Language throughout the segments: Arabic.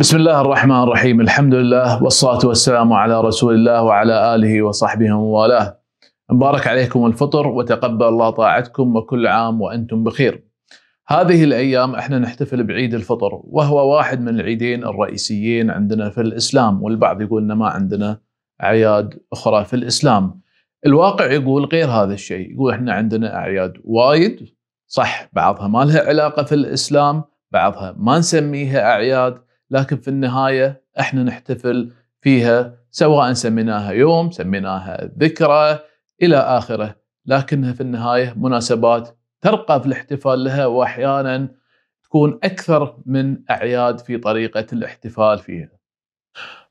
بسم الله الرحمن الرحيم الحمد لله والصلاة والسلام على رسول الله وعلى آله وصحبه وموالاه مبارك عليكم الفطر وتقبل الله طاعتكم وكل عام وأنتم بخير هذه الأيام إحنا نحتفل بعيد الفطر وهو واحد من العيدين الرئيسيين عندنا في الإسلام والبعض يقول ما عندنا أعياد أخرى في الإسلام الواقع يقول غير هذا الشيء يقول إحنا عندنا أعياد وايد صح بعضها ما لها علاقة في الإسلام بعضها ما نسميها أعياد لكن في النهاية إحنا نحتفل فيها سواء سميناها يوم سميناها ذكرى إلى آخره لكنها في النهاية مناسبات ترقى في الاحتفال لها واحيانا تكون أكثر من أعياد في طريقة الاحتفال فيها.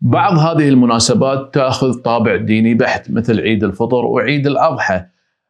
بعض هذه المناسبات تأخذ طابع ديني بحت مثل عيد الفطر وعيد الأضحى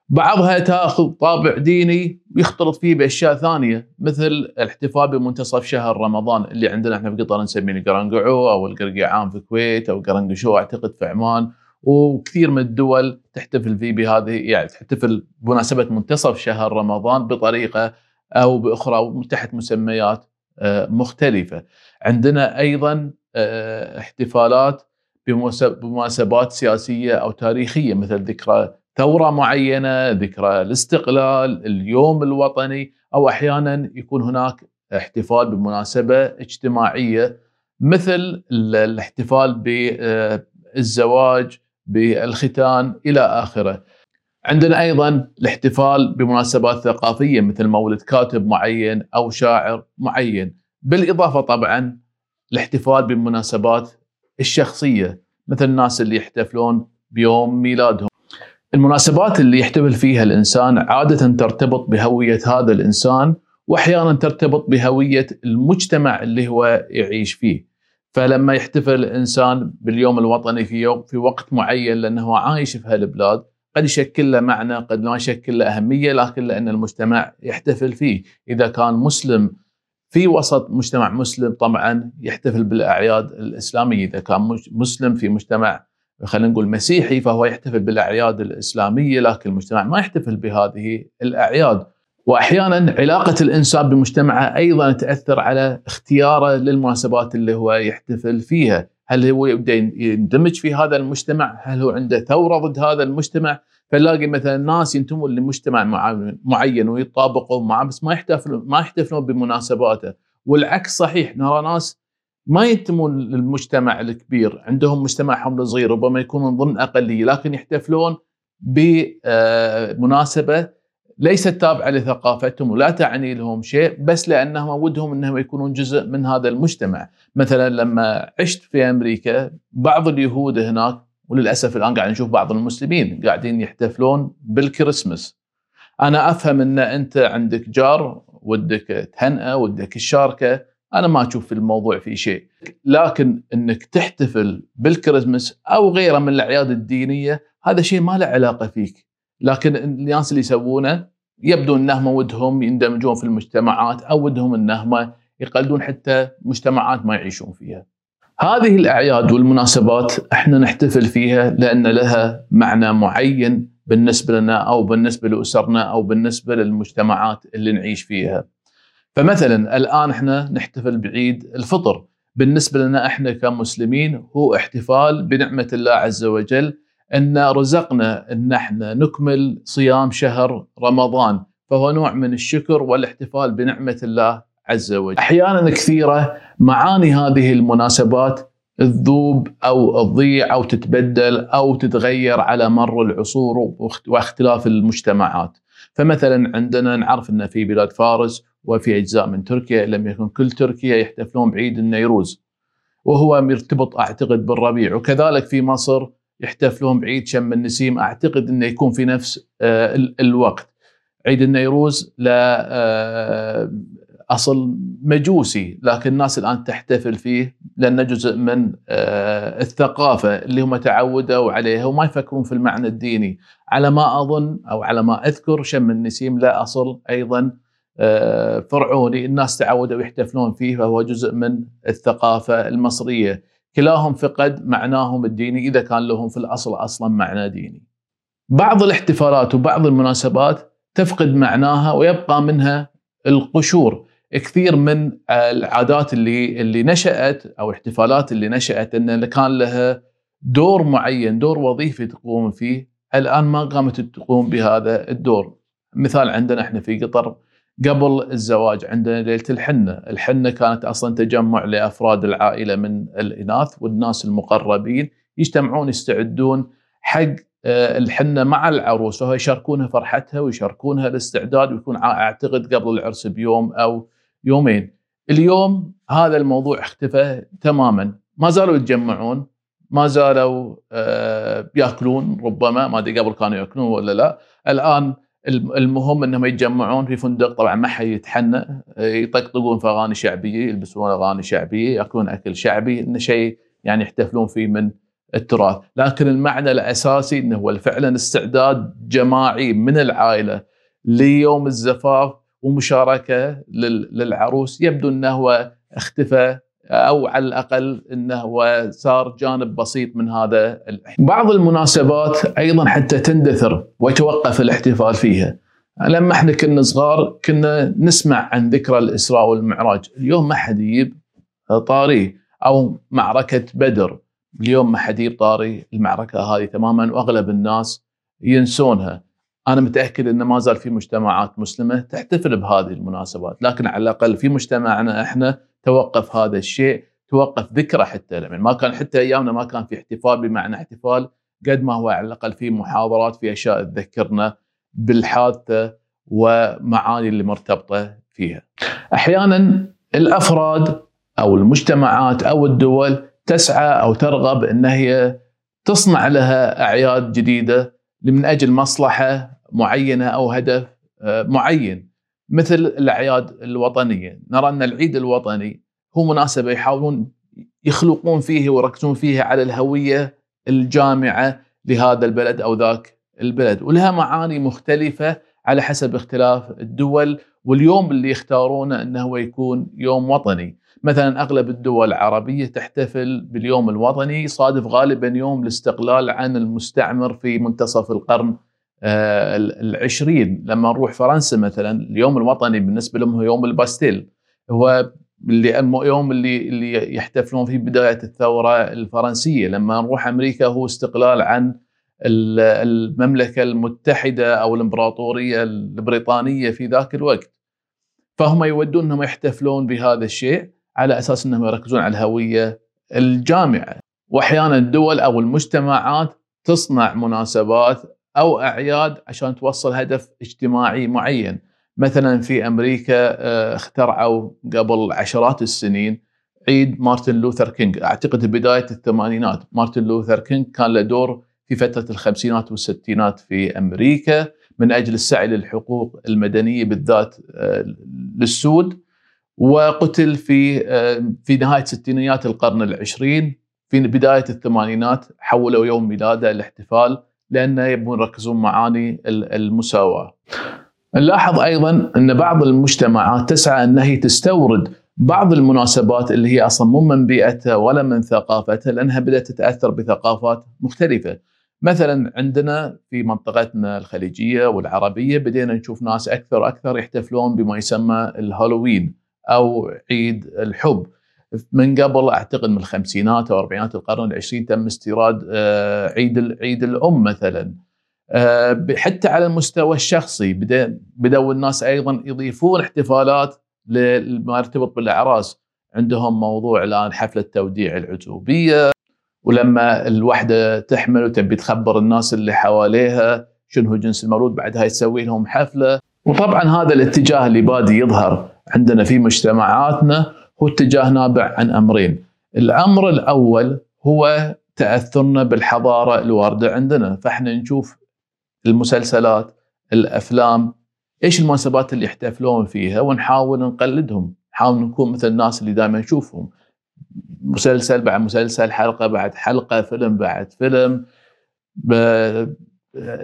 بعضها تاخذ طابع ديني ويختلط فيه بأشياء ثانية مثل الاحتفال بمنتصف شهر رمضان اللي عندنا إحنا في قطر نسميه القرنقعو أو القرقعان في الكويت أو القرنقشو أعتقد في عمان وكثير من الدول تحتفل فيه بهذه يعني تحتفل بمناسبة منتصف شهر رمضان بطريقة أو بأخرى تحت مسميات آه، مختلفة. عندنا أيضا آه، احتفالات بمناسبات سياسية أو تاريخية مثل ذكرى ثورة معينة، ذكرى الاستقلال، اليوم الوطني أو أحيانا يكون هناك احتفال بمناسبة اجتماعية مثل الاحتفال بالزواج، بالختان إلى آخره. عندنا أيضا الاحتفال بمناسبات ثقافية مثل مولد كاتب معين أو شاعر معين، بالإضافة طبعا الاحتفال بالمناسبات الشخصية مثل الناس اللي يحتفلون بيوم ميلادهم المناسبات اللي يحتفل فيها الإنسان عادة ترتبط بهوية هذا الإنسان وأحيانا ترتبط بهوية المجتمع اللي هو يعيش فيه. فلما يحتفل الإنسان باليوم الوطني في يوم في وقت معين لأنه عايش في هالبلاد قد يشكل له معنى قد ما يشكل له أهمية لكن لأن المجتمع يحتفل فيه، إذا كان مسلم في وسط مجتمع مسلم طبعا يحتفل بالأعياد الإسلامية، إذا كان مسلم في مجتمع خلينا نقول مسيحي فهو يحتفل بالأعياد الإسلامية لكن المجتمع ما يحتفل بهذه الأعياد واحيانا علاقة الإنسان بمجتمعه أيضا تأثر على اختياره للمناسبات اللي هو يحتفل فيها، هل هو يبدأ يندمج في هذا المجتمع؟ هل هو عنده ثورة ضد هذا المجتمع؟ فنلاقي مثلا ناس ينتمون لمجتمع معين ويطابقوا معه بس ما يحتفلون ما يحتفلون بمناسباته، والعكس صحيح نرى ناس ما ينتمون للمجتمع الكبير عندهم مجتمعهم الصغير ربما يكونون ضمن أقلية لكن يحتفلون بمناسبة ليست تابعة لثقافتهم ولا تعني لهم شيء بس لأنهم ودهم أنهم يكونون جزء من هذا المجتمع. مثلا لما عشت في أمريكا بعض اليهود هناك وللأسف الآن قاعد نشوف بعض المسلمين قاعدين يحتفلون بالكريسماس أنا أفهم أن أنت عندك جار ودك تهنئة ودك تشاركه أنا ما أشوف في الموضوع في شيء لكن إنك تحتفل بالكريسماس أو غيره من الأعياد الدينية هذا شيء ما له علاقة فيك لكن الناس اللي يسوونه يبدو إنهم ودهم يندمجون في المجتمعات أو ودهم إنهم يقلدون حتى مجتمعات ما يعيشون فيها. هذه الأعياد والمناسبات إحنا نحتفل فيها لأن لها معنى معين بالنسبة لنا أو بالنسبة لأسرنا أو بالنسبة للمجتمعات اللي نعيش فيها. فمثلا الآن إحنا نحتفل بعيد الفطر بالنسبة لنا إحنا كمسلمين هو احتفال بنعمة الله عز وجل إن رزقنا إن إحنا نكمل صيام شهر رمضان فهو نوع من الشكر والاحتفال بنعمة الله عز وجل. أحيانا كثيرة معاني هذه المناسبات تذوب أو تضيع أو تتبدل أو تتغير على مر العصور واختلاف المجتمعات. فمثلا عندنا نعرف إن في بلاد فارس وفي أجزاء من تركيا لم يكن كل تركيا يحتفلون بعيد النيروز. وهو مرتبط أعتقد بالربيع. وكذلك في مصر يحتفلون بعيد شم النسيم. أعتقد إنه يكون في نفس آه، الوقت. عيد النيروز أصل مجوسي لكن الناس الآن تحتفل فيه لأنه جزء من آه، الثقافة اللي هم تعودوا عليها وما يفكرون في المعنى الديني. على ما أظن أو على ما أذكر شم النسيم لا أصل أيضا آه، فرعوني. الناس تعودوا يحتفلون فيه فهو جزء من الثقافة المصرية. كلاهم فقد معناهم الديني إذا كان لهم في الأصل أصلا معنى ديني. بعض الاحتفالات وبعض المناسبات تفقد معناها ويبقى منها القشور. كثير من العادات اللي اللي نشأت أو الاحتفالات اللي نشأت إن كان لها دور معين دور وظيفي تقوم فيه. الآن ما قامت تقوم بهذا الدور. مثال عندنا إحنا في قطر قبل الزواج عندنا ليلة الحنة، الحنة كانت أصلا تجمع لأفراد العائلة من الإناث والناس المقربين يجتمعون يستعدون حق آه، الحنة مع العروس فهو يشاركونها فرحتها ويشاركونها الاستعداد ويكون أعتقد قبل العرس بيوم أو يومين. اليوم هذا الموضوع اختفى تماما، ما زالوا يتجمعون ما زالوا آه، يأكلون ربما. ما أدري قبل كانوا يأكلون ولا لا، الآن المهم إنهم يتجمعون في فندق. طبعا ما حد يتحنى يطقطقون في أغاني شعبية يلبسون أغاني شعبية يأكلون أكل شعبي. انه شيء يعني يحتفلون فيه من التراث. لكن المعنى الأساسي إنه هو فعلا استعداد جماعي من العائلة ليوم الزفاف ومشاركة للعروس. يبدو إنه هو اختفى أو على الأقل إنه صار جانب بسيط من هذا بعض المناسبات أيضا حتى تندثر ويتوقف الاحتفال فيها. لما إحنا كنا صغار كنا نسمع عن ذكرى الإسراء والمعراج. اليوم ما حد يجيب طاري أو معركة بدر. اليوم ما حد يجيب طاري. المعركة هذه تماما وأغلب الناس ينسونها. أنا متأكد ان ما زال في مجتمعات مسلمة تحتفل بهذه المناسبات لكن على الأقل في مجتمعنا إحنا توقف هذا الشيء توقف ذكرى حتى يعني ما كان حتى أيامنا ما كان في احتفال بمعنى احتفال قد ما هو على الأقل في محاضرات في أشياء تذكرنا بالحادثة ومعاني اللي مرتبطة فيها. أحيانا الأفراد أو المجتمعات أو الدول تسعى أو ترغب إن هي تصنع لها أعياد جديدة من أجل مصلحة معينة أو هدف آه، معين مثل الأعياد الوطنية، نرى أن العيد الوطني هو مناسبة يحاولون يخلقون فيه ويركزون فيه على الهوية الجامعة لهذا البلد أو ذاك البلد، ولها معاني مختلفة على حسب اختلاف الدول واليوم اللي يختارونه إنه هو يكون يوم وطني، مثلا أغلب الدول العربية تحتفل باليوم الوطني صادف غالبا يوم الاستقلال عن المستعمر في منتصف القرن العشرين لما نروح فرنسا مثلا اليوم الوطني بالنسبة لهم هو يوم الباستيل. هو اللي يوم اللي اللي يحتفلون فيه بداية الثورة الفرنسية. لما نروح أمريكا هو استقلال عن المملكة المتحدة أو الإمبراطورية البريطانية في ذاك الوقت. فهم يودون أنهم يحتفلون بهذا الشيء على أساس أنهم يركزون على الهوية الجامعة. واحيانا الدول أو المجتمعات تصنع مناسبات أو أعياد عشان توصل هدف اجتماعي معين. مثلا في أمريكا آه، اخترعوا قبل عشرات السنين عيد مارتن لوثر كينج. أعتقد بداية الثمانينات مارتن لوثر كينج كان له دور في فترة الخمسينات والستينات في أمريكا من أجل السعي للحقوق المدنية بالذات آه، للسود. وقتل في آه، في نهاية ستينيات القرن العشرين. في بداية الثمانينات حولوا يوم ميلاده الاحتفال. لأنه يبون يركزون معاني المساواة. نلاحظ أيضا أن بعض المجتمعات تسعى أن هي تستورد بعض المناسبات اللي هي أصلا مو من بيئتها ولا من ثقافتها لأنها بدأت تتأثر بثقافات مختلفة. مثلا عندنا في منطقتنا الخليجية والعربية بدينا نشوف ناس أكثر وأكثر يحتفلون بما يسمى الهالوين أو عيد الحب. من قبل أعتقد من الخمسينات أو أربعينات القرن العشرين تم استيراد آه، عيد عيد الأم مثلا. آه، حتى على المستوى الشخصي بدا بدأوا الناس أيضا يضيفون احتفالات لما يرتبط بالأعراس. عندهم موضوع الآن حفله توديع العزوبيه ولما الوحدة تحمل وتبي تخبر الناس اللي حواليها شنو جنس المولود بعدها تسوي لهم حفلة. وطبعا هذا الاتجاه اللي بادي يظهر عندنا في مجتمعاتنا. هو اتجاه نابع عن أمرين. الأمر الأول هو تأثرنا بالحضارة الواردة عندنا، فإحنا نشوف المسلسلات، الأفلام، إيش المناسبات اللي يحتفلون فيها ونحاول نقلدهم، نحاول نكون مثل الناس اللي دائما نشوفهم. مسلسل بعد مسلسل، حلقة بعد حلقة، فيلم بعد فيلم،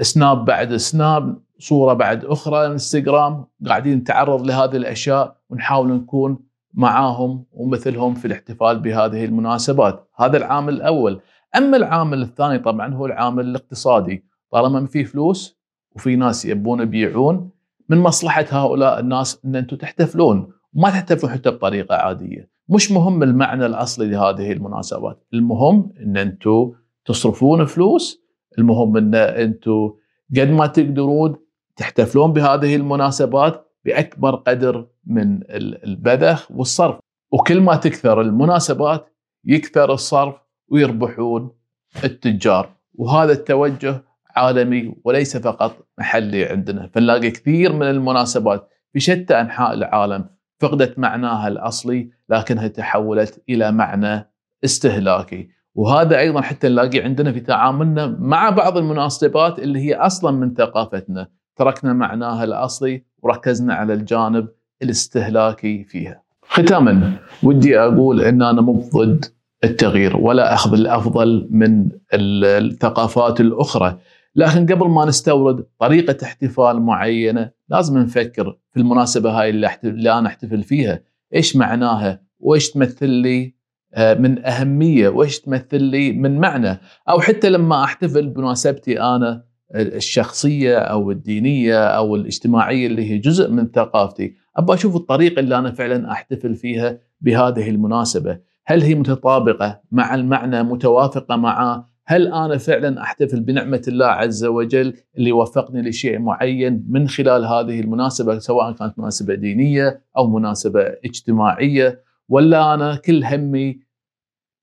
سناب بعد سناب، صورة بعد أخرى إنستغرام، قاعدين نتعرض لهذه الأشياء ونحاول نكون معاهم ومثلهم في الاحتفال بهذه المناسبات. هذا العامل الأول. أما العامل الثاني طبعا هو العامل الاقتصادي. طالما في فلوس وفي ناس يبون يبيعون من مصلحة هؤلاء الناس أن أنتم تحتفلون. ما تحتفلون حتى بطريقة عادية. مش مهم المعنى الأصلي لهذه المناسبات. المهم إن أنتم تصرفون فلوس. المهم إن أنتم قد ما تقدرون تحتفلون بهذه المناسبات. بأكبر قدر من البذخ والصرف. وكل ما تكثر المناسبات يكثر الصرف ويربحون التجار. وهذا التوجه عالمي وليس فقط محلي عندنا. فنلاقي كثير من المناسبات في شتى أنحاء العالم فقدت معناها الأصلي لكنها تحولت إلى معنى استهلاكي. وهذا أيضا حتى نلاقي عندنا في تعاملنا مع بعض المناسبات اللي هي أصلا من ثقافتنا. تركنا معناها الأصلي وركزنا على الجانب الاستهلاكي فيها. ختاما ودي أقول إن أنا مو ضد التغيير ولا أخذ الأفضل من الثقافات الأخرى. لكن قبل ما نستورد طريقة احتفال معينة لازم نفكر في المناسبة هاي اللي, اللي أنا أحتفل فيها. إيش معناها؟ وإيش تمثل لي آه، من أهمية؟ وإيش تمثل لي من معنى؟ أو حتى لما أحتفل بمناسبتي أنا الشخصية أو الدينية أو الاجتماعية اللي هي جزء من ثقافتي. ابى أشوف الطريقة اللي أنا فعلا أحتفل فيها بهذه المناسبة. هل هي متطابقة مع المعنى متوافقة معه هل أنا فعلا أحتفل بنعمة الله عز وجل اللي وفقني لشيء معين من خلال هذه المناسبة سواء كانت مناسبة دينية أو مناسبة اجتماعية؟ ولا أنا كل همي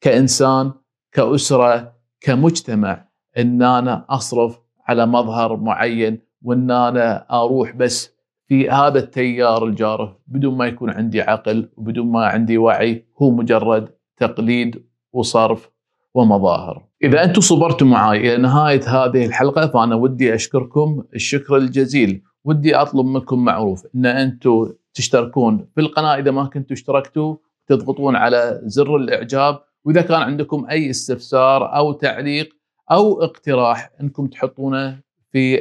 كإنسان كأسرة كمجتمع إن أنا أصرف على مظهر معين وإن أنا أروح بس في هذا التيار الجارف بدون ما يكون عندي عقل وبدون ما عندي وعي هو مجرد تقليد وصرف ومظاهر. إذا أنتم صبرتوا معي إلى نهاية هذه الحلقة فأنا ودي أشكركم الشكر الجزيل، ودي أطلب منكم معروف إن أنتم تشتركون في القناة إذا ما كنتوا اشتركتوا تضغطون على زر الإعجاب وإذا كان عندكم أي استفسار أو تعليق أو اقتراح أنكم تحطونه في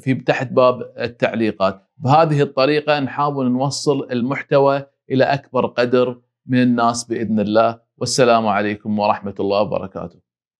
في تحت باب التعليقات. بهذه الطريقة نحاول نوصل المحتوى إلى أكبر قدر من الناس بإذن الله. والسلام عليكم ورحمة الله وبركاته.